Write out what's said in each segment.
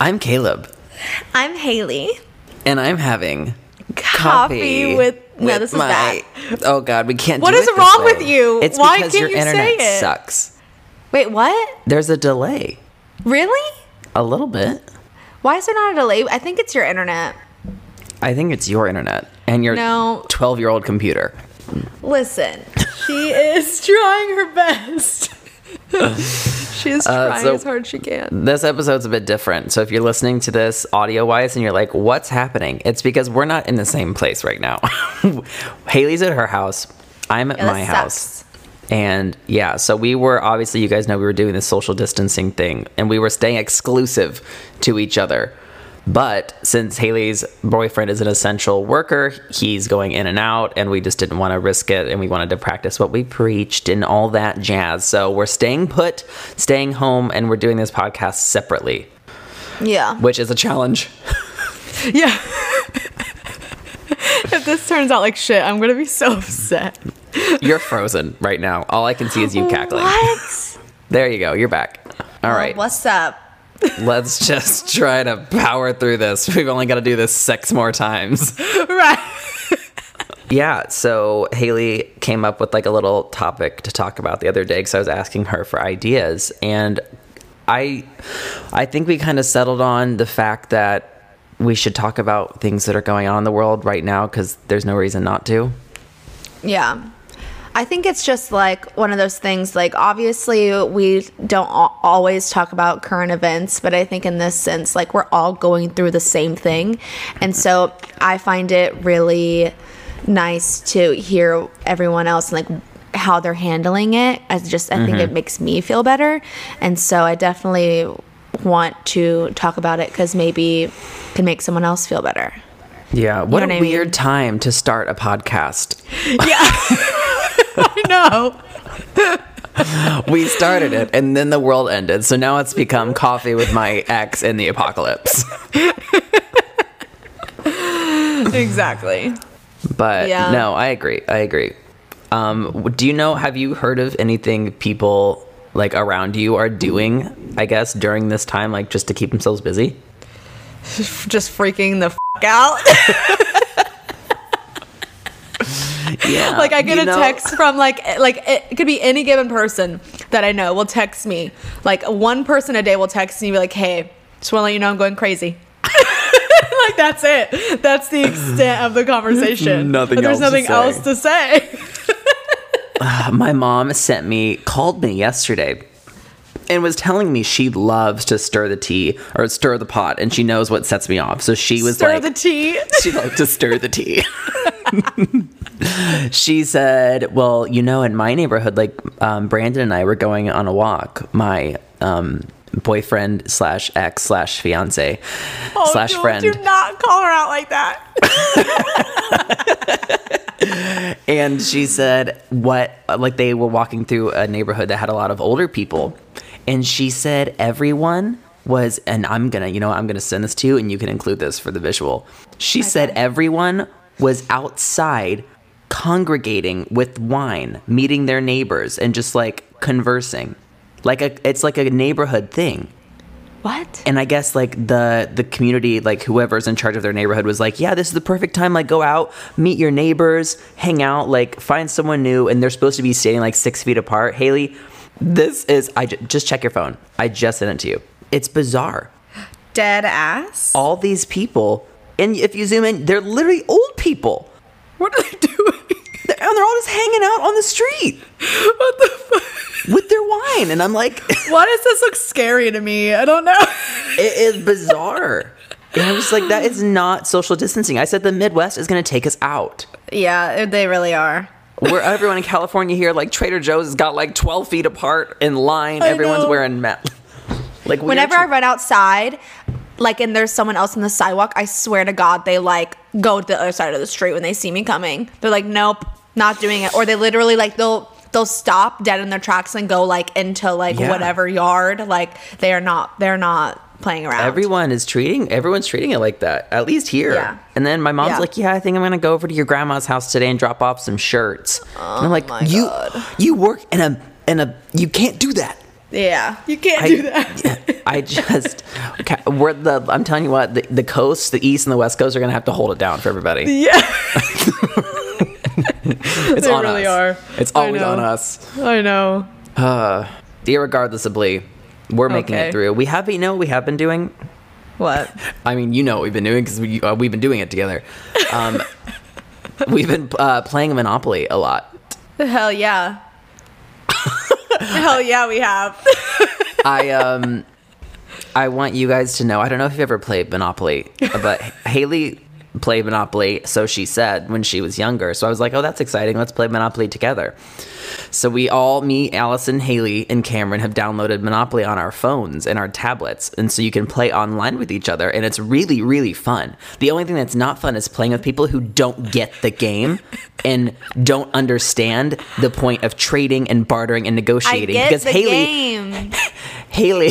I'm Caleb, I'm Haley. and I'm having Coffee with- no, this is bad. Oh God, we can't. What do is wrong with you? It's Why because can't your you say internet it? sucks. Wait, what? There's a delay, Really? a little bit. Why is there not a delay? I think it's your internet. I think it's your internet and your No. 12 year old computer. Listen, she is trying her best. she is Uh, trying so- as hard as she can. This episode's a bit different. So if you're listening to this audio wise and you're like, what's happening? It's because we're not in the same place right now. Haley's at her house. I'm at Yeah, my house. And yeah, so we were obviously, you guys know we were doing this social distancing thing and we were staying exclusive to each other. But since Haley's boyfriend is an essential worker, he's going in and out, and we just didn't want to risk it. And we wanted to practice what we preached and all that jazz. So we're staying put, staying home, and we're doing this podcast separately, Yeah. which is a challenge. Yeah. if this turns out like shit, I'm gonna be so upset. You're frozen right now. All I can see is you cackling. What? There you go. You're back. All oh, right. What's up? Let's just try to power through this. We've only got to do this six more times. Right. Yeah, so Haley came up with like a little topic to talk about the other day because I was asking her for ideas, and I, I think we kind of settled on the fact that we should talk about things that are going on in the world right now because there's no reason not to. Yeah. I think it's just like one of those things. Like, obviously, we don't always talk about current events, but I think in this sense, like, we're all going through the same thing. And so I find it really nice to hear everyone else, like, how they're handling it. I just, I think it mm-hmm. makes me feel better. And so I definitely want to talk about it because maybe it can make someone else feel better. Yeah, what know a what I weird mean? time to start a podcast. I know. We started it, and then the world ended. So now it's become coffee with my ex in the apocalypse. exactly. But Yeah. no, I agree. I agree. Um, do you know? Have you heard of anything people like around you are doing? I guess during this time, like just to keep themselves busy. Just freaking the f- out. Yeah, like I get a know- text from like eh, like eh, it could be any given person that I know will text me. Like one person a day will text me and be like, "Hey, just want to let you know I'm going crazy." like that's it. That's the extent of the conversation. Nothing But there's to nothing say. else to say. Uh, my mom sent me, called me yesterday, and was telling me she loves to stir the tea or stir the pot, and she knows what sets me off. So she was Stir like, Stir the tea. she liked to stir the tea. she said, "Well, you know, in my neighborhood, like um, Brandon and I were going on a walk. My um, boyfriend slash ex slash fiance slash Oh, friend, Do not call her out like that. and she said, "What? Like they were walking through a neighborhood that had a lot of older people, and she said everyone." Was and I'm gonna, you know, I'm gonna send this to you, and you can include this for the visual. She said everyone was outside congregating with wine, meeting their neighbors, and just like conversing, like a it's like a neighborhood thing. What? And I guess like the the community, like whoever's in charge of their neighborhood, was like, yeah, this is the perfect time. Like, go out, meet your neighbors, hang out, like find someone new, and they're supposed to be standing like six feet apart. Haley, this is I just check your phone. I just sent it to you. It's bizarre. Dead ass. All these people, and if you zoom in, they're literally old people, What are they doing? and they're all just hanging out on the street what the fuck? with their wine. And I'm like, Why does this look scary to me? I don't know. it is bizarre. And I was like, that is not social distancing. I said the Midwest is going to take us out. yeah, they really are. where everyone in California here, like Trader Joe's, has got like 12 feet apart in line. I Everyone's know. wearing mat. like Whenever weird- I run outside, like and there's someone else on the sidewalk, I swear to God, they like go to the other side of the street when they see me coming. They're like, nope, not doing it. Or they literally like they'll they'll stop dead in their tracks and go like into like Yeah. whatever yard. Like they are not they're not playing around. everyone is treating everyone's treating it like that. At least here. Yeah. And then my mom's Yeah. like, "Yeah, I think I'm gonna go over to your grandma's house today and drop off some shirts." and I'm oh like, Oh my "You God. you work in a in a you can't do that." yeah, you can't I- do that. I just we're the I'm telling you what the, the coast, the east and the west coast are gonna have to hold it down for everybody. Yeah, It's they on really us. are. It's I always know. on us. I know. Irregardlessly, we're making Okay. it through. We have, you know, what we have been doing. What? I mean, you know what we've been doing because we uh, we've been doing it together. Um, we've been uh, playing Monopoly a lot. Hell yeah. Hell yeah, we have. I um, I want you guys to know. I don't know if you've ever played Monopoly, but Haley played Monopoly, so she said when she was younger. So I was like, oh, that's exciting. Let's play Monopoly together. So we all, me, Allison, Haley, and Cameron, have downloaded Monopoly on our phones and our tablets, and so you can play online with each other, and it's really, really fun. The only thing that's not fun is playing with people who don't get the game and don't understand the point of trading and bartering and negotiating. because Haley. Haley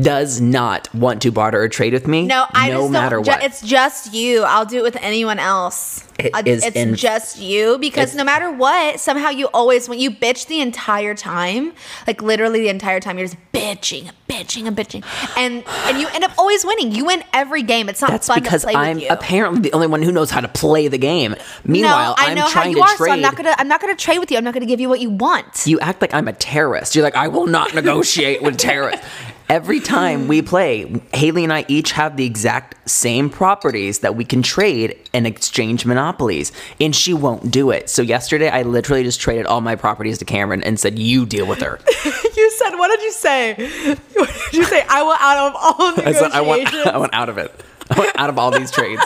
does not want to barter or trade with me. No, I no just matter don't. ju- what. it's just you. I'll do it with anyone else. It uh, is it's in- just you because no matter what, somehow you always when you bitch the entire time, like literally the entire time, you're just bitching, bitching, and bitching, and and you end up always winning. You win every game. It's not That's fun because to play I'm with you. apparently the only one who knows how to play the game. Meanwhile, no, I I'm know how you to are, trade. so I'm not gonna. I'm not gonna trade with you. I'm not gonna give you what you want. you act like I'm a terrorist. You're like, I will not negotiate with terrorists. Every time we play, Haley and I each have the exact same properties that we can trade and exchange monopolies, and she won't do it. So yesterday, I literally just traded all my properties to Cameron and said, "You deal with her." You said, what did you say? What did you say? I will out of all I negotiations. said, I want, I want out of it. I want out of all these trades.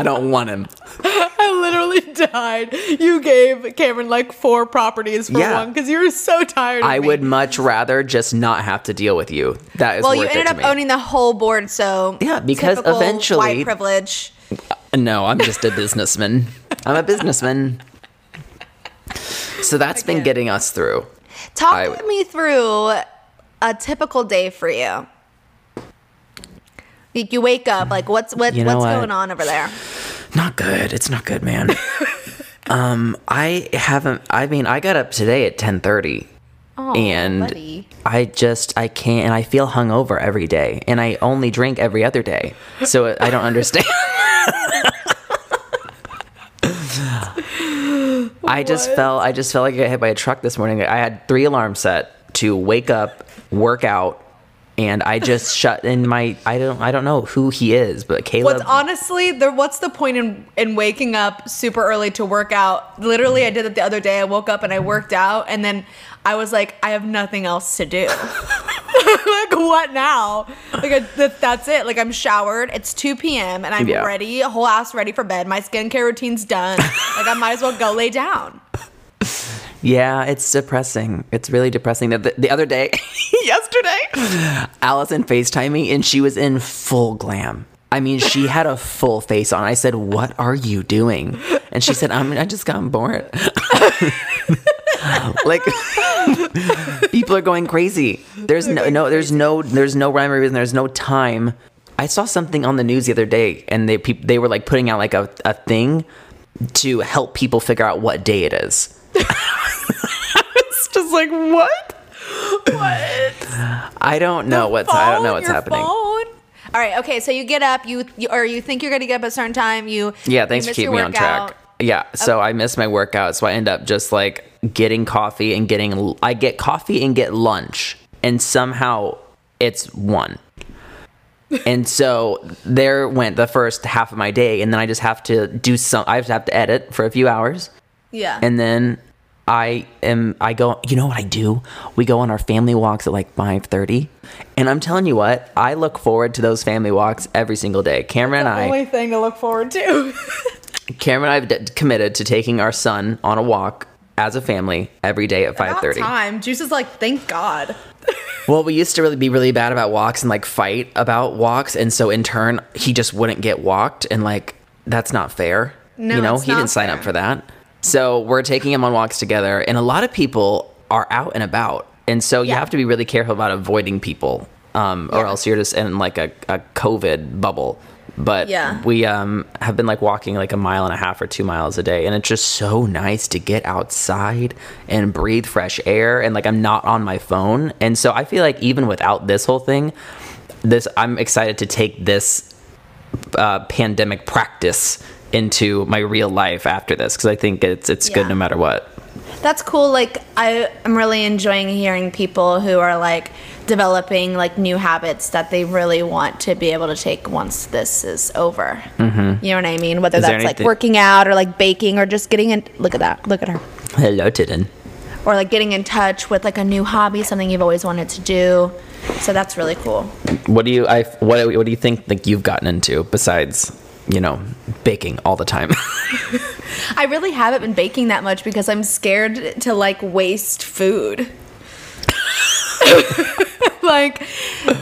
I don't want him. I literally died. You gave Cameron like four properties for Yeah. one because you were so tired. Of I me. would much rather just not have to deal with you. That is well, worth you ended it up me. owning the whole board, so Yeah, because typical eventually- white privilege. No, I'm just a businessman. I'm a businessman. So that's been getting us through. Talk I- me through a typical day for you. Like you wake up, like what's what, You know what's what? going on over there? Not good. It's not good, man. um, I haven't. I mean, I got up today at 10:30, Oh, and buddy. I just I can't, and I feel hungover every day, and I only drink every other day, so I don't understand. I just felt I just felt like I got hit by a truck this morning. I had three alarms set to wake up, work out, and I just shut in my I don't I don't know who he is, but Caleb. What's honestly there? What's the point in in waking up super early to work out? Literally, I did it the other day. I woke up and I worked out, and then I was like, I have nothing else to do. like what now? Like I, that, that's it. Like I'm showered. It's 2 p.m. and I'm Yeah. ready, whole ass ready for bed. My skincare routine's done. like I might as well go lay down. Yeah, it's depressing. It's really depressing. The, the, the other day, yesterday, Allison FaceTimed me and she was in full glam. I mean, she had a full face on. I said, "What are you doing?" And she said, "I'm. I just got bored." like people are going crazy. There's no, no, there's no, there's no rhyme or reason. There's no time. I saw something on the news the other day, and they peop they were like putting out like a, a thing to help people figure out what day it is. Just like what? What? I don't know what's I don't know what's happening. phone? All right, okay. So you get up, you, you or you think you're gonna get up at a certain time. You Yeah, you thanks for keeping me on track. Yeah, so I missed my workout, so I end up just like getting coffee and getting I get coffee and get lunch, and somehow it's one. and so there went the first half of my day, and then I just have to do some. I just have to edit for a few hours, Yeah. and then I am I go you know what I do? We go on our family walks at like 5:30. And I'm telling you what, I look forward to those family walks every single day. Cameron and I Only thing to look forward to. Cameron and I have d- committed to taking our son on a walk as a family every day at 5:30. time. Juice is like, thank God. Well, we used to really be really bad about walks and like fight about walks, and so in turn, he just wouldn't get walked, and like that's not fair. No, you know, he didn't sign up for that. So we're taking him on walks together, and a lot of people are out and about, and so you Yeah. have to be really careful about avoiding people, um, or Yeah. else you're just in like a, a COVID bubble but Yeah. we um have been like walking like a mile and a half or two miles a day, and it's just so nice to get outside and breathe fresh air, and like I'm not on my phone, and so I feel like even without this whole thing, this I'm excited to take this uh, pandemic practice into my real life after this because I think it's it's Yeah. good no matter what. That's cool. Like I am really enjoying hearing people who are like developing like new habits that they really want to be able to take once this is over. Mm-hmm. You know what I mean? Whether Is that's like working out or like baking or just getting in. Look at that. Look at her. Hello, Tidden. Or like getting in touch with like a new hobby, something you've always wanted to do. So that's really cool. What do you I what what do you think like you've gotten into besides you know baking all the time? I really haven't been baking that much because I'm scared to like waste food. like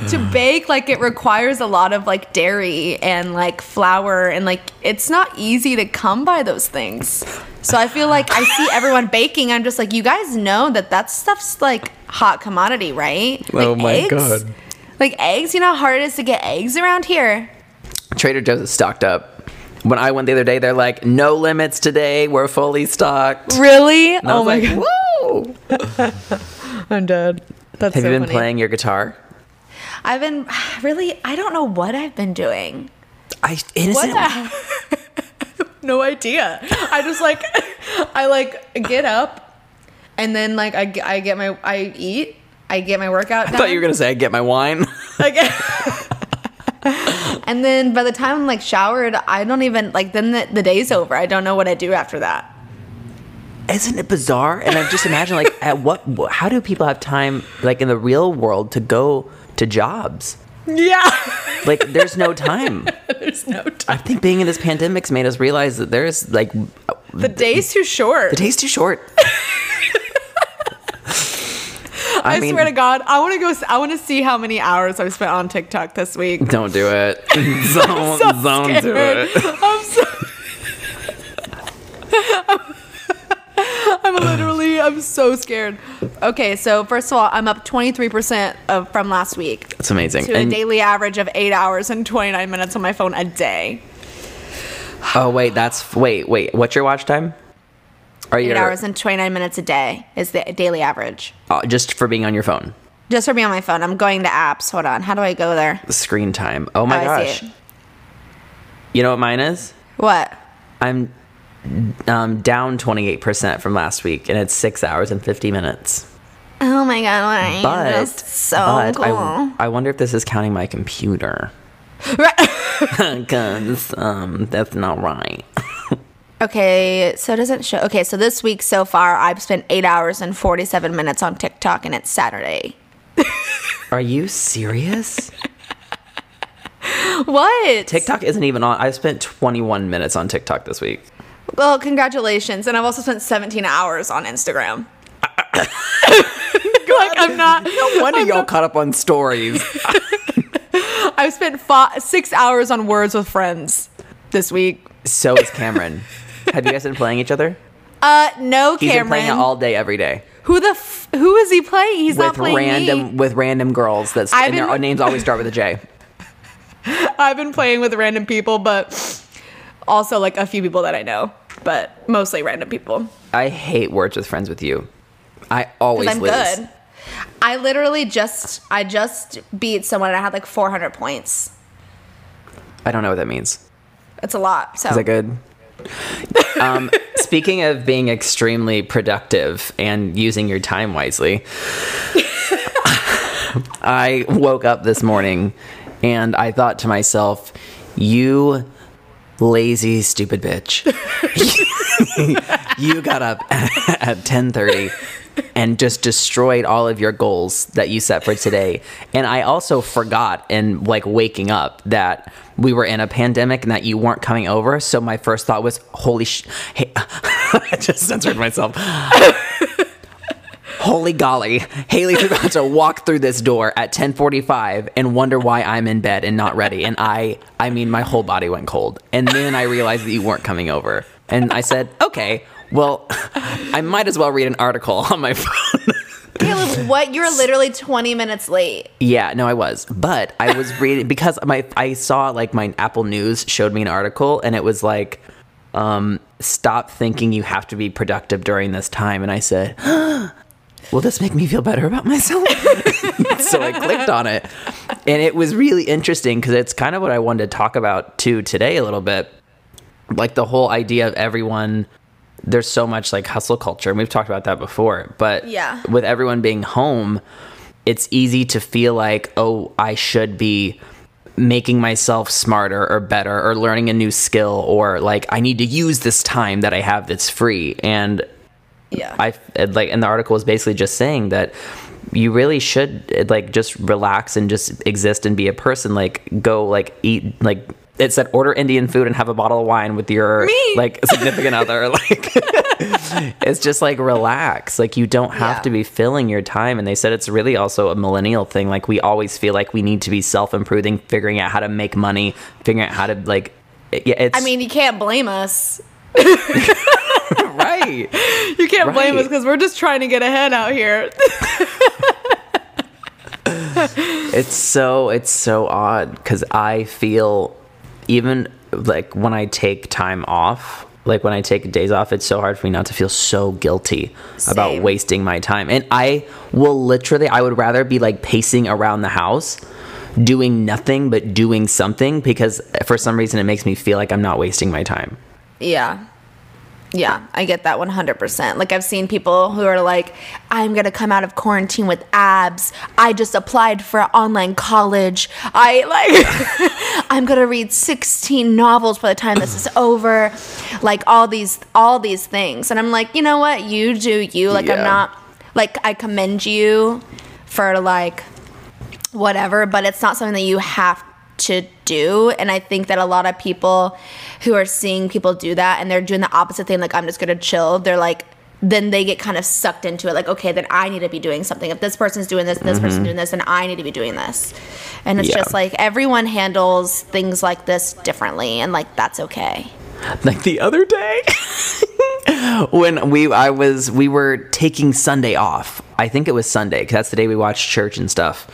to bake like it requires a lot of like dairy and like flour and like it's not easy to come by those things. So I feel like I see everyone baking I'm just like you guys know that that stuff's like hot commodity, right? Oh Like my eggs? God. Like eggs, you know how hard it is to get eggs around here? Trader Joe's is stocked up. When I went the other day, they're like, no limits today. We're fully stocked. Really? And I oh was like, woo! I'm dead. That's Have so you been funny. playing your guitar? I've been really. I don't know what I've been doing. I innocent. no idea. I just like, I like get up, and then like I, get- I get my I eat. I get my workout I thought you were gonna say I get my wine. I get- and then by the time I'm like showered, I don't even like. Then the, the day's over. I don't know what I do after that. Isn't it bizarre? And I just imagine like at what how do people have time like in the real world to go to jobs? Yeah. Like there's no time. There's no time. I think being in this pandemic's made us realize that there's like The day's too short. the day's too short. I, swear to God, I want to go. I want to see how many hours I've spent on TikTok this week. Don't do it. Don't, so don't do it. I'm so. I'm literally. I'm so scared. Okay, so first of all, I'm up 23 percent of from last week That's amazing. to a daily average of eight hours and 29 minutes on my phone a day. oh wait, that's wait, wait. What's your watch time? Are you Eight hours and 29 minutes a day is the daily average. uh, just for being on your phone? Just for being on my phone. I'm going to apps. Hold on. How do I go there? The screen time. Oh my Oh, gosh. You know what mine is? What? I'm um, down 28% from last week, and it's six hours and 50 minutes. Oh my god! What are you? But, That's so but cool. I, I wonder if this is counting my computer. Because um, that's not right. Okay, so it doesn't show. Okay, so this week so far, I've spent eight hours and 47 minutes on TikTok, and it's Saturday. Are you serious? What? TikTok isn't even on. I've spent 21 minutes on TikTok this week. Well, congratulations. And I've also spent 17 hours on Instagram. like, I'm not. No wonder y'all caught up on stories. I've spent fi- six hours on Words with Friends this week. so is Cameron. Have you guys been playing each other? Uh, no, He's Cameron. been playing it all day, every day. who the f- who is he playing? He's not with playing random me. with random girls that's I've and their names always start with a J. I've been playing with random people, but also like a few people that I know, but mostly random people. I hate words with friends with you. I always I'm lose. good. I literally just I just beat someone and I had like 400 points. I don't know what that means. It's a lot. So Is that good? Um, speaking of being extremely productive and using your time wisely, I woke up this morning and I thought to myself, "You lazy stupid bitch! you got up at ten thirty and just destroyed all of your goals that you set for today." And I also forgot in like waking up that we were in a pandemic and that you weren't coming over. So my first thought was, "Holy sh!" Hey, I just censored myself. Holy golly, Haley's about to walk through this door at 10:45 and wonder why I'm in bed and not ready. And I I mean my whole body went cold. And then I realized that you weren't coming over. And I said, "Okay, well, I might as well read an article on my phone." Caleb, what? You're literally 20 minutes late. Yeah, no, I was, but I was reading because my I saw like my Apple News showed me an article, and it was like, um, stop thinking you have to be productive during this time, and I said, will this make me feel better about myself? so I clicked on it, and it was really interesting because it's kind of what I wanted to talk about too today a little bit, like the whole idea of everyone. There's so much like hustle culture, and we've talked about that before. But Yeah. with everyone being home, it's easy to feel like, oh, I should be making myself smarter or better or learning a new skill or like I need to use this time that I have that's free. And Yeah. I like, and the article is basically just saying that you really should like just relax and just exist and be a person. Like go like eat like it said order Indian food and have a bottle of wine with your Me. like significant other. Like it's just like relax. Like you don't have Yeah. to be filling your time. And they said it's really also a millennial thing. Like we always feel like we need to be self improving, figuring out how to make money, figuring out how to like. Yeah, it's I mean, you can't blame us. right. You can't blame us because we're just trying to get ahead out here. It's so it's so odd because I feel even like when I take time off, like when I take days off, it's so hard for me not to feel so guilty about wasting my time. And I will literally, I would rather be like pacing around the house, doing nothing but doing something because for some reason it makes me feel like I'm not wasting my time. Yeah. Yeah, I get that 100%. Like, I've seen people who are like, I'm going to come out of quarantine with abs. I just applied for online college. I, like, I'm going to read 16 novels by the time this is over. Like, all these, all these things. And I'm like, you know what? You do you. Like, Yeah. I'm not, like, I commend you for, like, whatever, but it's not something that you have to do. And I think that a lot of people who are seeing people do that and they're doing the opposite thing, like, I'm just gonna chill, they're like, then they get kind of sucked into it, like, okay, then I need to be doing something. If this person's doing this, this person's mm-hmm. doing this, and I need to be doing this. And it's Yeah. just like everyone handles things like this differently, and like, that's okay. like the other day when we i was we were taking sunday off i think it was sunday because that's the day we watched church and stuff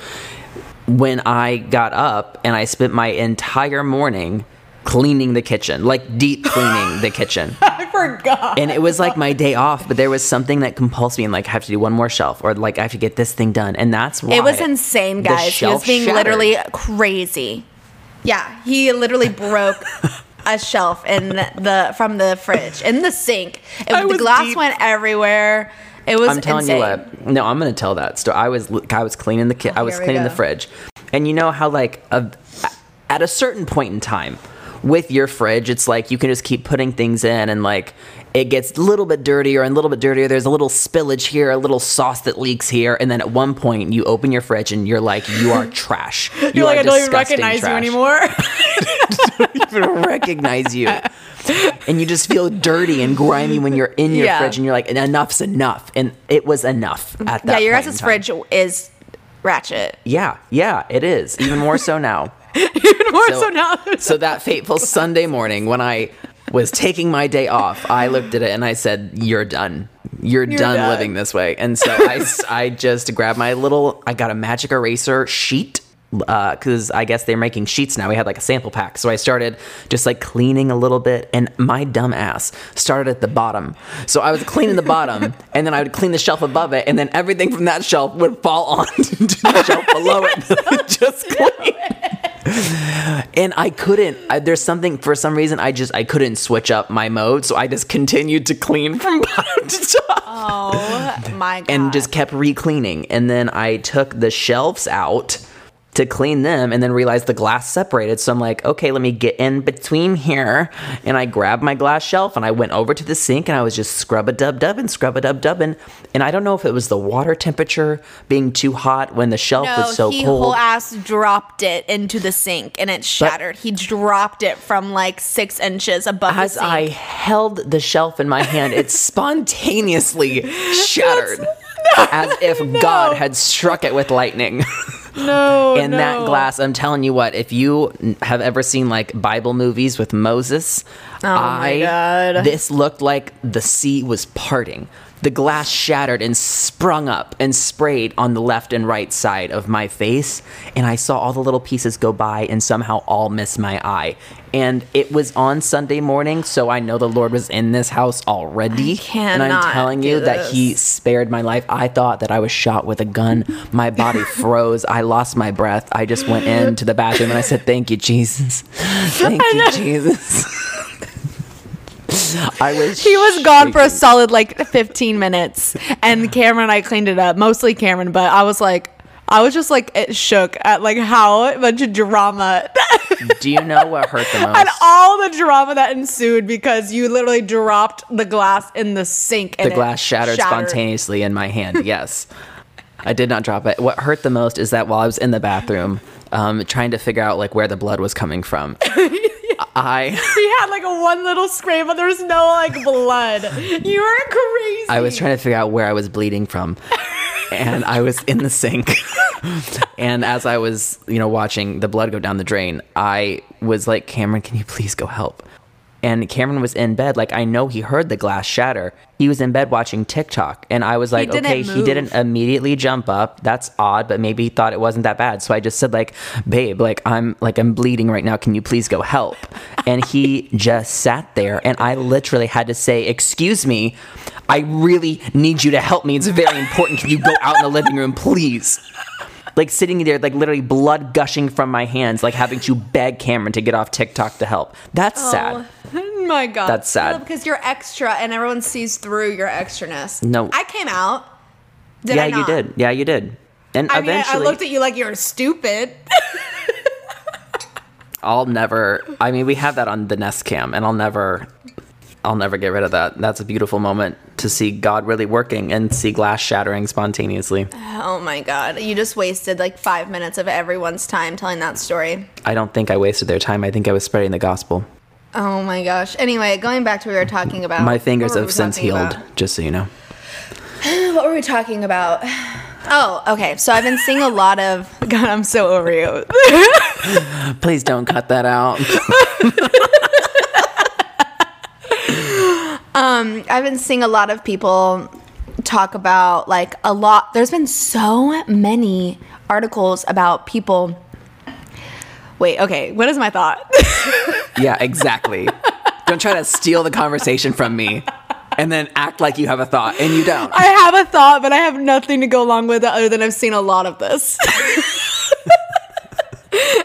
when i got up and i spent my entire morning cleaning the kitchen like deep cleaning the kitchen I forgot. and it was like my day off but there was something that compulsed me and like i have to do one more shelf or like i have to get this thing done and that's why It was insane, guys. He was being shattered. literally crazy. Yeah, he literally broke a shelf in the from the fridge in the sink. It, the glass deep- went everywhere. It was insane. I'm telling insane. you what. No, I'm going to tell that story. I was I was cleaning the ki- oh, I was cleaning the fridge, and you know how like a, at a certain point in time with your fridge, it's like you can just keep putting things in, and like it gets a little bit dirtier and a little bit dirtier. There's a little spillage here, a little sauce that leaks here, and then at one point you open your fridge and you're like, you are trash. You You're like, I don't even recognize trash. you anymore. I don't even recognize you. And you just feel dirty and grimy when you're in your Yeah. fridge and you're like, enough's enough. And it was enough at that yeah, your guys' fridge is ratchet. Yeah, yeah, it is. Even more so now. Even more so, So- now. So that fateful Sunday morning when I was taking my day off, I looked at it and I said, "You're done. You're, done, done. living this way." And so I, I just grabbed my little. I got a magic eraser sheet uh, because I guess they're making sheets now. We had like a sample pack, so I started just like cleaning a little bit, and my dumb ass started at the bottom. So I was cleaning the bottom, and then I would clean the shelf above it, and then everything from that shelf would fall onto the shelf below it. just cleaned and I couldn't. I, there's something for some reason I just I couldn't switch up my mode, so I just continued to clean from bottom to top Oh my god! and just kept re-cleaning. And then I took the shelves out to clean them, and then realized the glass separated. So I'm like, okay, let me get in between here, and I grabbed my glass shelf and I went over to the sink and I was just scrub a dub dubbing, scrub a dub dubbing. And I don't know if it was the water temperature being too hot when the shelf no, was so he cold. whole ass dropped it into the sink and it shattered. he dropped it from like six inches above As. I held the shelf in my hand, it spontaneously shattered. as if God had struck it with lightning. no. and that glass, I'm telling you what, if you have ever seen like Bible movies with Moses, Oh my I God. this looked like the sea was parting. The glass shattered and sprung up and sprayed on the left and right side of my face. And I saw all the little pieces go by and somehow all miss my eye. And it was on Sunday morning, so I know the Lord was in this house already. I and I'm telling you that He spared my life. I thought that I was shot with a gun. My body froze. I lost my breath. I just went into the bathroom and I said, Thank you, Jesus. Thank you, Jesus. I was He was gone for a solid like 15 minutes, and Cameron and I cleaned it up. Mostly Cameron, but I was like, I was just like it shook at like how much drama Do you know what hurt the most? and all the drama that ensued because you literally dropped the glass in the sink. And the glass shattered, spontaneously in my hand. Yes. I did not drop it. What hurt the most is that while I was in the bathroom, um, trying to figure out like where the blood was coming from, I He had like a one little scrape, but there was no like blood. You were crazy. I was trying to figure out where I was bleeding from, and I was in the sink. and as I was, you know, watching the blood go down the drain, I was like, "Cameron, can you please go help?" And Cameron was in bed. Like I know he heard the glass shatter. He was in bed watching TikTok, and I was like, didn't "Okay, he didn't immediately jump up. That's odd, but maybe he thought it wasn't that bad." So I just said, "Like, babe, like I'm like I'm bleeding right now. Can you please go help?" And he just sat there, and I literally had to say, "Excuse me, I really need you to help me. It's very important. Can you go out in the living room, please?" Like sitting there, like literally blood gushing from my hands, like having to beg Cameron to get off TikTok to help. That's oh, sad. Oh my god, That's sad. Because you're extra, and everyone sees through your extraness. No. I came out. Did yeah, you did. Yeah, you did. And I mean, I- eventually, I looked at you like you're stupid. I'll never. I mean, we have that on the Nest Cam, and I'll never. I'll never get rid of that. That's a beautiful moment to see God really working and see glass shattering spontaneously. oh my god, you just wasted like five minutes of everyone's time telling that story. I don't think I wasted their time. I think I was spreading the gospel. Oh my gosh. Anyway, going back to what we were talking about. My fingers have since healed, about? just so you know. What were we talking about? Oh, okay. So I've been seeing a lot of. God, I'm so over you. Please don't cut that out. Um, I've been seeing a lot of people talk about like a lot. There's been so many articles about people. Wait, okay. What is my thought? yeah, exactly. don't try to steal the conversation from me and then act like you have a thought and you don't. I have a thought, but I have nothing to go along with it other than I've seen a lot of this.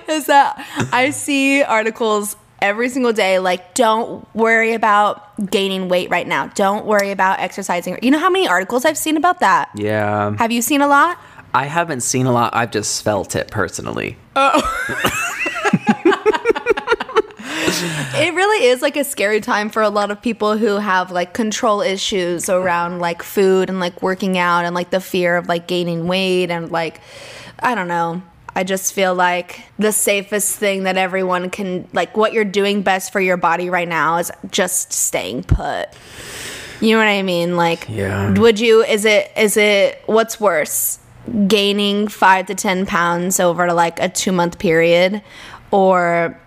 is that I see articles every single day like don't worry about gaining weight right now. Don't worry about exercising. You know how many articles I've seen about that? Yeah. Have you seen a lot? I haven't seen a lot. I've just felt it personally. oh It really is like a scary time for a lot of people who have like control issues around like food and like working out and like the fear of like gaining weight and like I don't know. I just feel like the safest thing that everyone can like what you're doing best for your body right now is just staying put. You know what I mean? Like Yeah. would you is it is it what's worse? Gaining 5 to 10 pounds over like a 2 month period or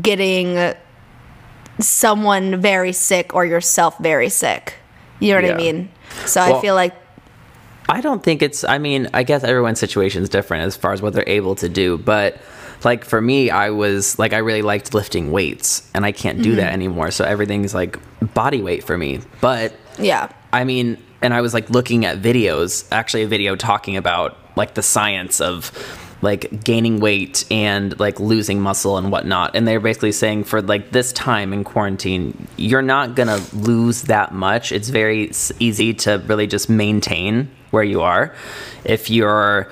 getting someone very sick or yourself very sick. You know what Yeah. I mean? So I feel like I don't think it's. I mean, I guess everyone's situation is different as far as what they're able to do. But like for me, I was like, I really liked lifting weights, and I can't do that mm-hmm. anymore. So everything's like body weight for me. But yeah. I mean, and I was like looking at videos, actually a video talking about like the science of like gaining weight and like losing muscle and whatnot. And they're basically saying for like this time in quarantine, you're not gonna lose that much. It's very easy to really just maintain where you are if you're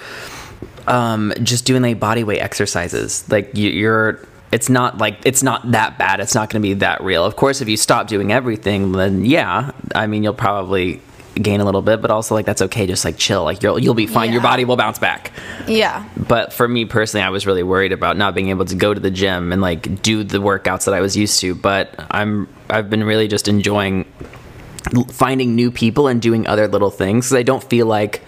um, just doing like body weight exercises. Like you, you're, it's not like it's not that bad. It's not going to be that real. Of course, if you stop doing everything, then yeah, I mean you'll probably gain a little bit, but also like that's okay. Just like chill. Like you'll you'll be fine. Your body will bounce back. Yeah. But for me personally, I was really worried about not being able to go to the gym and like do the workouts that I was used to. But I'm I've been really just enjoying finding new people and doing other little things 'cause I don't feel like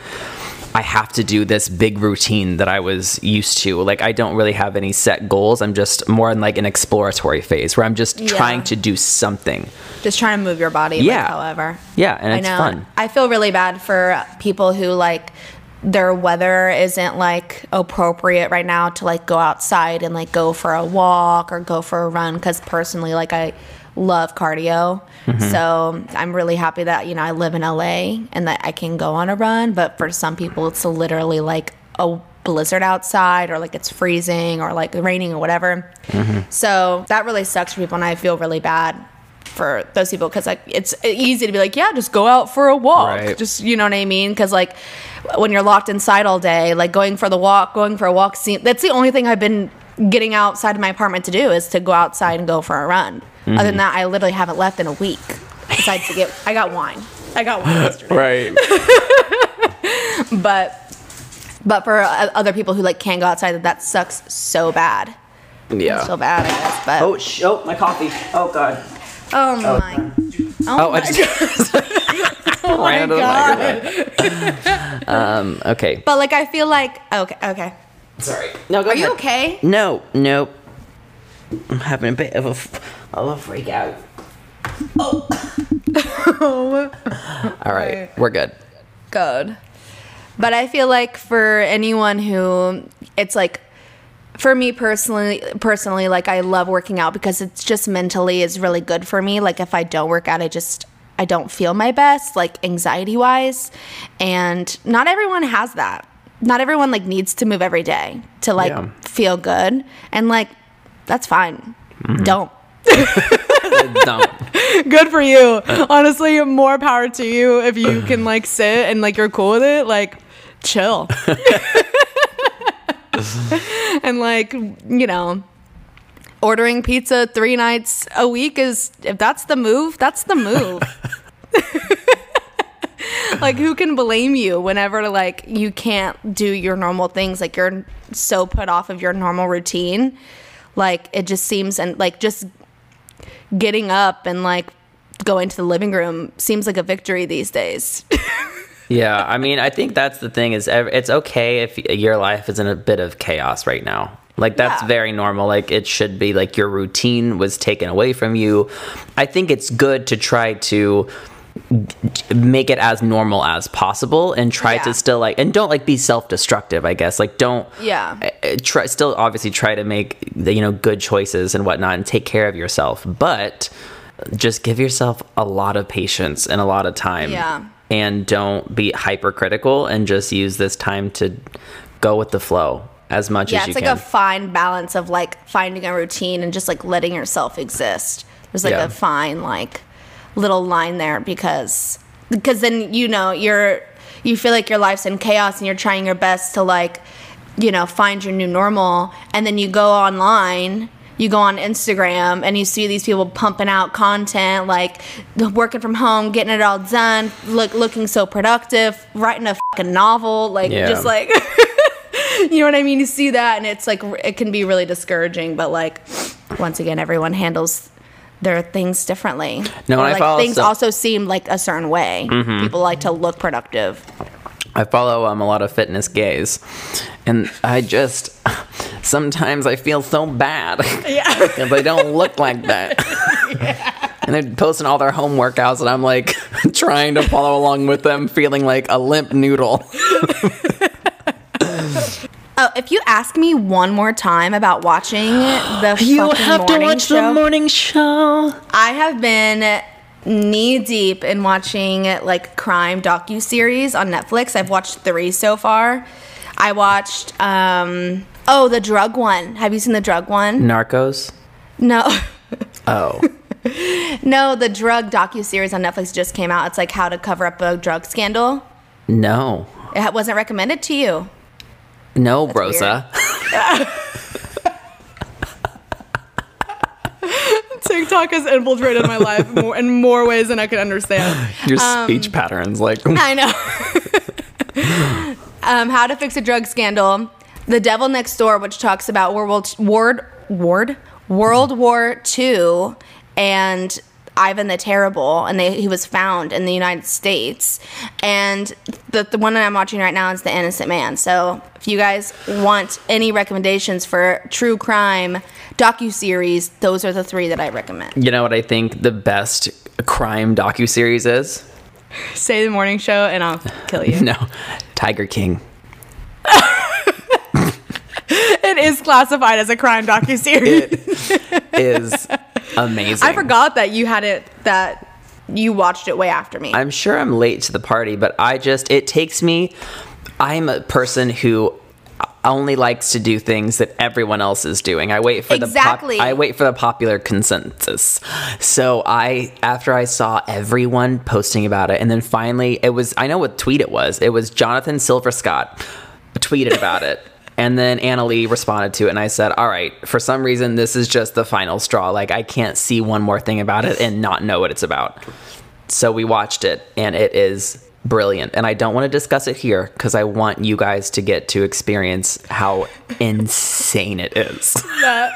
I have to do this big routine that I was used to. Like I don't really have any set goals. I'm just more in like an exploratory phase where I'm just Yeah. trying to do something. Just trying to move your body. like, Yeah. however. Yeah, and it's I know. fun. I feel really bad for people who like their weather isn't like appropriate right now to like go outside and like go for a walk or go for a run because personally like I love cardio. Mm-hmm. So I'm really happy that you know I live in LA and that I can go on a run, but for some people it's literally like a blizzard outside or like it's freezing or like raining or whatever. Mm-hmm. So that really sucks for people and I feel really bad for those people because like it's easy to be like yeah just go out for a walk Right. just you know what i mean because like when you're locked inside all day like going for the walk going for a walk seem that's the only thing i've been getting outside of my apartment to do is to go outside and go for a run other than that i literally haven't left in a week besides to get i got wine i got wine yesterday Right. but but for uh, other people who like can't go outside that sucks so bad yeah. so bad i guess but oh, sh- oh, my coffee. Oh god. oh my oh, Oh, my I just ran into the microphone. um, okay. but like i feel like okay okay Sorry. No, go are ahead. you okay No, nope. I'm having a bit of a, f- of a freak out. Oh. All right, we're good. good. But I feel like for anyone who it's like for me personally personally like I love working out because it's just mentally is really good for me. Like if I don't work out I just I don't feel my best like anxiety wise and not everyone has that. Not everyone like needs to move every day to like Yeah. feel good and like that's fine. Mm-hmm. Don't. Don't. Good for you. Uh. Honestly, more power to you if you can like sit and like you're cool with it. Like, chill. and like, you know, ordering pizza three nights a week is if that's the move, that's the move. like who can blame you whenever like you can't do your normal things like you're so put off of your normal routine like it just seems and like just getting up and like going to the living room seems like a victory these days. Yeah, I mean, I think that's the thing is ev- it's okay if your life is in a bit of chaos right now. Like that's Yeah. very normal. Like it should be like your routine was taken away from you. I think it's good to try to make it as normal as possible and try Yeah. to still like and don't like be self-destructive i guess like don't Yeah. uh, uh, try still obviously try to make the you know good choices and whatnot and take care of yourself but just give yourself a lot of patience and a lot of time Yeah. and don't be hypercritical and just use this time to go with the flow as much yeah, as you can. Yeah, it's like a fine balance of like finding a routine and just like letting yourself exist. There's like Yeah. a fine like little line there because because then you know you're you feel like your life's in chaos and you're trying your best to like you know find your new normal and then you go online you go on Instagram and you see these people pumping out content like working from home, getting it all done, look looking so productive, writing a fucking novel, like Yeah. just like you know what I mean? You see that, and it's like it can be really discouraging. But like, once again, everyone handles their things differently. No, Or, I like follow things some- also seem like a certain way. People like to look productive. I follow um, a lot of fitness gays, and I just sometimes I feel so bad because they don't look like that. And they're posting all their home workouts, and I'm like trying to follow along with them, feeling like a limp noodle. Oh, if you ask me one more time about watching the you fucking morning show, the morning show. I have been knee deep in watching like crime docu series on Netflix. I've watched three so far. I watched um oh the drug one. Have you seen the drug one? Narcos. No. Oh, No, the drug docu series on Netflix just came out. It's like how to cover up a drug scandal. no, It wasn't recommended to you. No, Rosa. TikTok has infiltrated my life more, in more ways than I can understand. Your speech patterns, like I know. um, how to fix a drug scandal. The Devil Next Door, which talks about World Ward Ward World War II, and Ivan the Terrible, and they, he was found in the United States. And the, the one that I'm watching right now is The Innocent Man. So if you guys want any recommendations for true crime docu series, those are the three that I recommend. You know what I think the best crime docu series is? Say the morning show, and I'll kill you. No, Tiger King. it is classified as a crime docu series. It is amazing. I forgot that you had it that you watched it way after me. I'm sure I'm late to the party, but I just it takes me. I'm a person who only likes to do things that everyone else is doing. I wait for Exactly. the pop, I wait for the popular consensus. So I after I saw everyone posting about it and then finally it was I know what tweet it was. It was Jonathan Silver Scott tweeted about it. And then Anna Lee responded to it, and I said, All right, for some reason, this is just the final straw. Like, I can't see one more thing about it and not know what it's about. So we watched it, and it is brilliant. And I don't want to discuss it here because I want you guys to get to experience how insane it is. that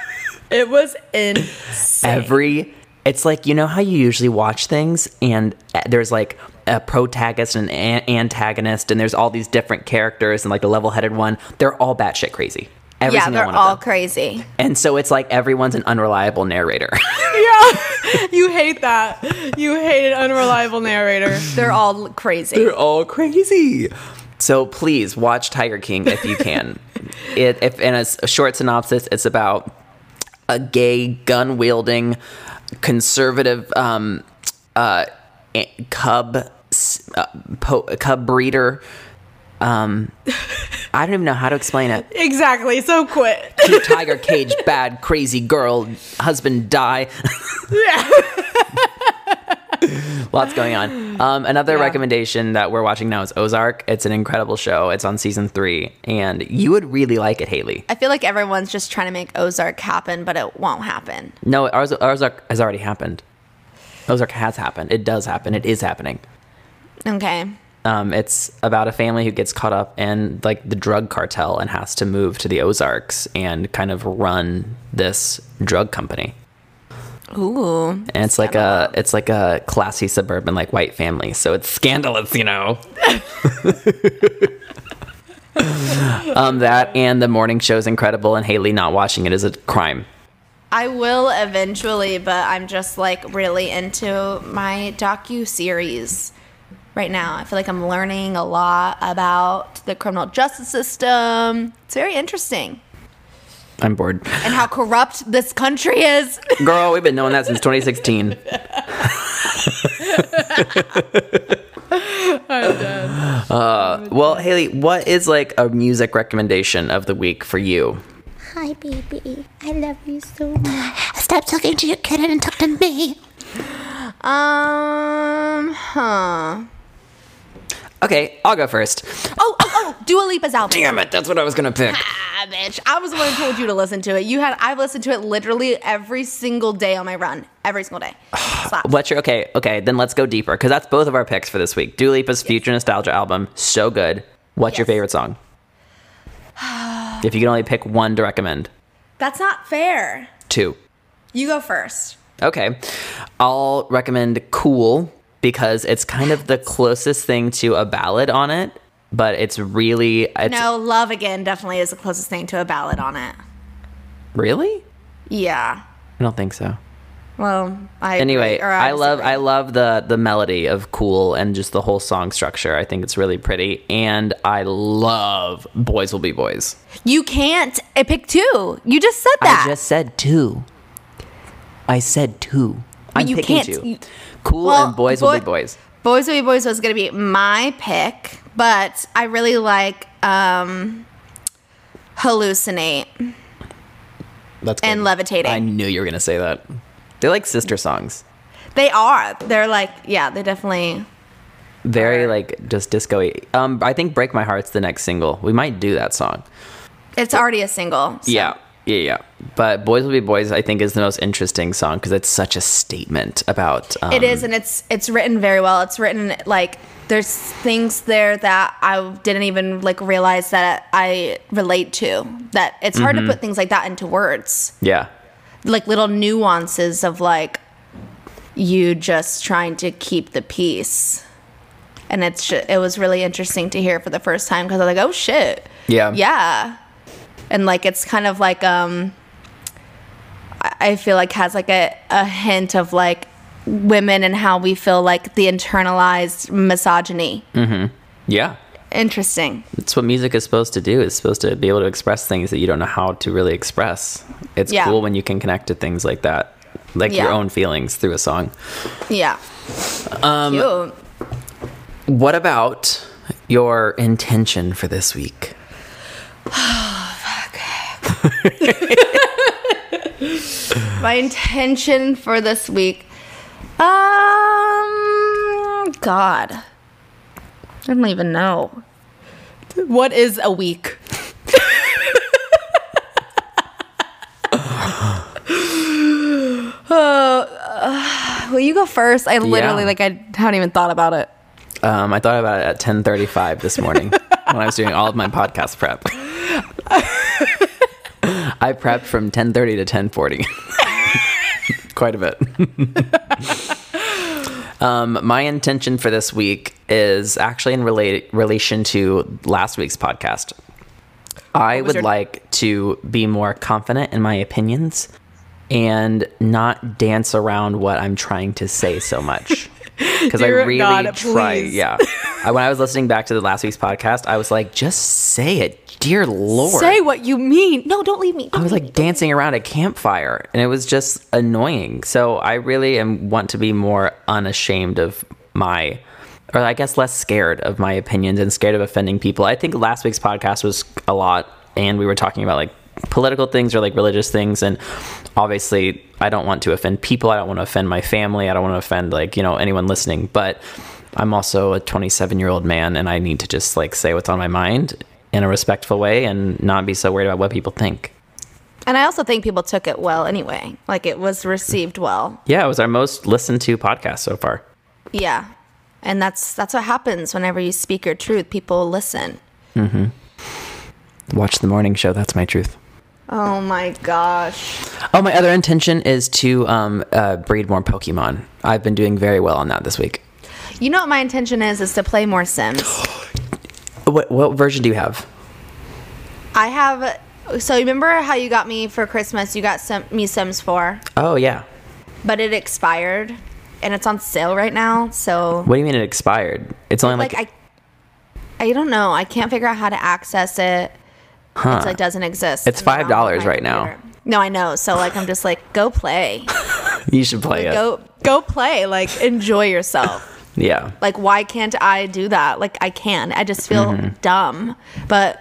it was insane. Every, it's like, you know how you usually watch things and eh, there's like a protagonist and an antagonist, and there's all these different characters and like the level headed one. They're all batshit crazy. Every yeah, they're one all crazy. And so it's like everyone's an unreliable narrator. yeah, you hate that. You hate an unreliable narrator. They're all crazy. They're all crazy. So please watch Tiger King if you can. it, if in a short synopsis, it's about a gay gun wielding conservative um, uh, cub uh, po- cub breeder. Um, I don't even know how to explain it. Exactly. So quit. Cute tiger cage, bad crazy girl, husband die. yeah. Lots going on. Um, another Yeah. recommendation that we're watching now is Ozark. It's an incredible show. It's on season three, and you would really like it, Haley. I feel like everyone's just trying to make Ozark happen, but it won't happen. No, Oz- Ozark has already happened. Ozark has happened. It does happen. It is happening. Okay. Um, it's about a family who gets caught up in like the drug cartel and has to move to the Ozarks and kind of run this drug company. Ooh. And it's like a it's like a classy suburban like white family, so it's scandalous, you know. um, that and the morning show's incredible, and Haley not watching it is a crime. I will eventually, but I'm just like really into my docu series right now. I feel like I'm learning a lot about the criminal justice system. It's very interesting. I'm bored, And how corrupt this country is. girl. We've been knowing that since 2016. Uh, well, Haley, what is like a music recommendation of the week for you? Hi, baby. I love you so much. Stop talking to your kitten and talk to me. Um, huh. Okay, I'll go first. Oh, oh, oh, Dua Lipa's album. Damn it, that's what I was gonna pick. Ah, bitch. I was the one who told you to listen to it. You had I've listened to it literally every single day on my run. Every single day. What's your okay? Okay, then let's go deeper because that's both of our picks for this week. Dua Lipa's Future Nostalgia album, so good. What's your favorite song? if you can only pick one to recommend, That's not fair. two. You go first. Okay, I'll recommend "Cool" because it's kind of the closest thing to a ballad on it, but it's really it's no, Love Again definitely is the closest thing to a ballad on it. really. Yeah. I don't think so. Well, I anyway, or I love. I love the the melody of "Cool" and just the whole song structure. I think it's really pretty, and I love "Boys Will Be Boys." You can't I pick two. You just said that. I just said two. I said two. I'm you picking can't- two. you- cool Well, and boys will be boys. Boys Will Be Boys was gonna be my pick, but I really like um Hallucinate. That's And good. Levitating. I knew you were gonna say that. They're like sister songs. They are. They're like, yeah, they definitely Very like just disco Um, I think "Break My Heart's the next single. We might do that song. it's already a single. so- Yeah, yeah, yeah. But "Boys Will Be Boys" I think is the most interesting song because it's such a statement about. Um, It is, and it's it's written very well. It's written like there's things there that I didn't even like realize that I relate to. That it's hard Mm-hmm. to put things like that into words, Yeah, like little nuances of like you just trying to keep the peace. And it's it was really interesting to hear for the first time because I was like, oh shit, Yeah. yeah, and like it's kind of like um, I- feel like has like a a hint of like women and how we feel like the internalized misogyny. Mm-hmm. Yeah. Interesting. It's what music is supposed to do. It's supposed to be able to express things that you don't know how to really express. It's Yeah. cool when you can connect to things like that, like your own feelings through a song. Yeah. Um, Cute. What about your intention for this week? My intention for this week. Um, God. I don't even know. What is a week? Will you go first? I literally, Yeah. like, I haven't even thought about it. Um, I thought about it at 10:35 this morning when I was doing all of my podcast prep. I prepped from 10:30 to 10:40. Quite a bit. um, my intention for this week is actually in relate, relation to last week's podcast. I would your- like to be more confident in my opinions and not dance around what I'm trying to say so much. Because I really God, try. please. Yeah. I, when I was listening back to the last week's podcast, I was like, just say it. Dear Lord. Say what you mean. No, don't leave me. I was like dancing around a campfire and it was just annoying. So I really am want to be more unashamed of my or I guess less scared of my opinions and scared of offending people. I think last week's podcast was a lot and we were talking about like political things or like religious things and obviously I don't want to offend people. I don't want to offend my family. I don't want to offend like, you know, anyone listening, but I'm also a 27 year old man and I need to just like say what's on my mind in a respectful way and not be so worried about what people think. And I also think people took it well anyway. Like, it was received well. Yeah, it was our most listened to podcast so far. Yeah. And that's that's what happens whenever you speak your truth. People listen. Watch the morning show. That's my truth. Oh my gosh. Oh, my other intention is to um, uh, breed more Pokemon. I've been doing very well on that this week. You know what my intention is? Is to play more Sims. What, what version do you have? I have. So remember how you got me for Christmas? You got Sim, me Sims 4, Oh, yeah. but it expired, and it's on sale right now. So What do you mean it expired? It's only like, like I, I don't know. I can't figure out how to access it. huh. It's like doesn't exist. It's in the realm of $5 my right now. computer. No, I know. So like I'm just like go play, you should play it. go go play. Like enjoy yourself. Yeah. Like why can't I do that? Like I can. I just feel Mm-hmm. dumb, but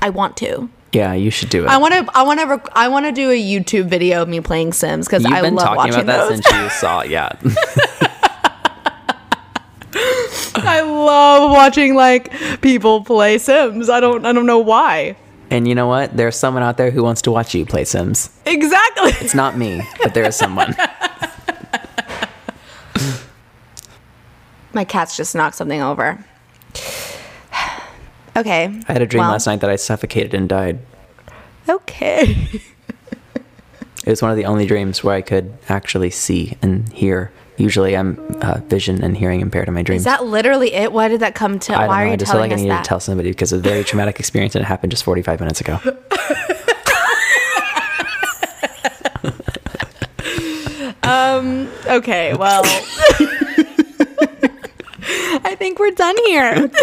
I want to. Yeah, you should do it. I want to. I want to. Rec- I want to do a YouTube video of me playing Sims because You've I been love talking watching about that those. since you saw it. Yeah. I love watching like people play Sims. I don't. I don't know why. and you know what? There's someone out there who wants to watch you play Sims. Exactly. It's not me, but there is someone. My cat's just knocked something over. okay. I had a dream Well, last night that I suffocated and died. Okay. It was one of the only dreams where I could actually see and hear. Usually, I'm uh, vision and hearing impaired in my dreams. Is that literally it? Why did that come to? I don't why know. are you I just feel like I needed that? to tell somebody because it's a very traumatic experience and it happened just 45 minutes ago. um. Okay. Well. Think we're done here.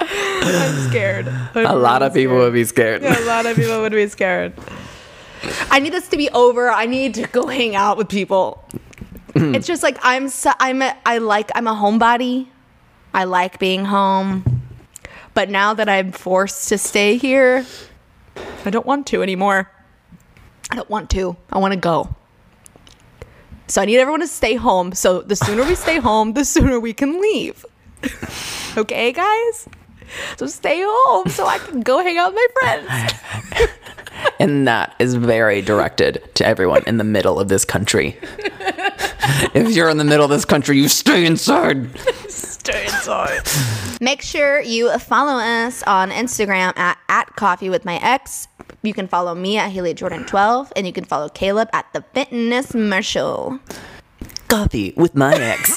I'm scared. a lot of people would be scared. A lot of people would be scared. I need this to be over. I need to go hang out with people. Hmm. It's just like I'm. So, I'm. A, I like. I'm a homebody. I like being home. But now that I'm forced to stay here, I don't want to anymore. I don't want to. I want to go. So I need everyone to stay home. So the sooner we stay home, the sooner we can leave. okay, guys? So stay home so I can go hang out with my friends. And that is very directed to everyone in the middle of this country. if you're in the middle of this country, you stay inside. Stay inside. Make sure you follow us on Instagram at, at coffee with my ex. You can follow me at Haley Jordan 12 and you can follow Caleb at the Fitness Marshall. Coffee with my ex.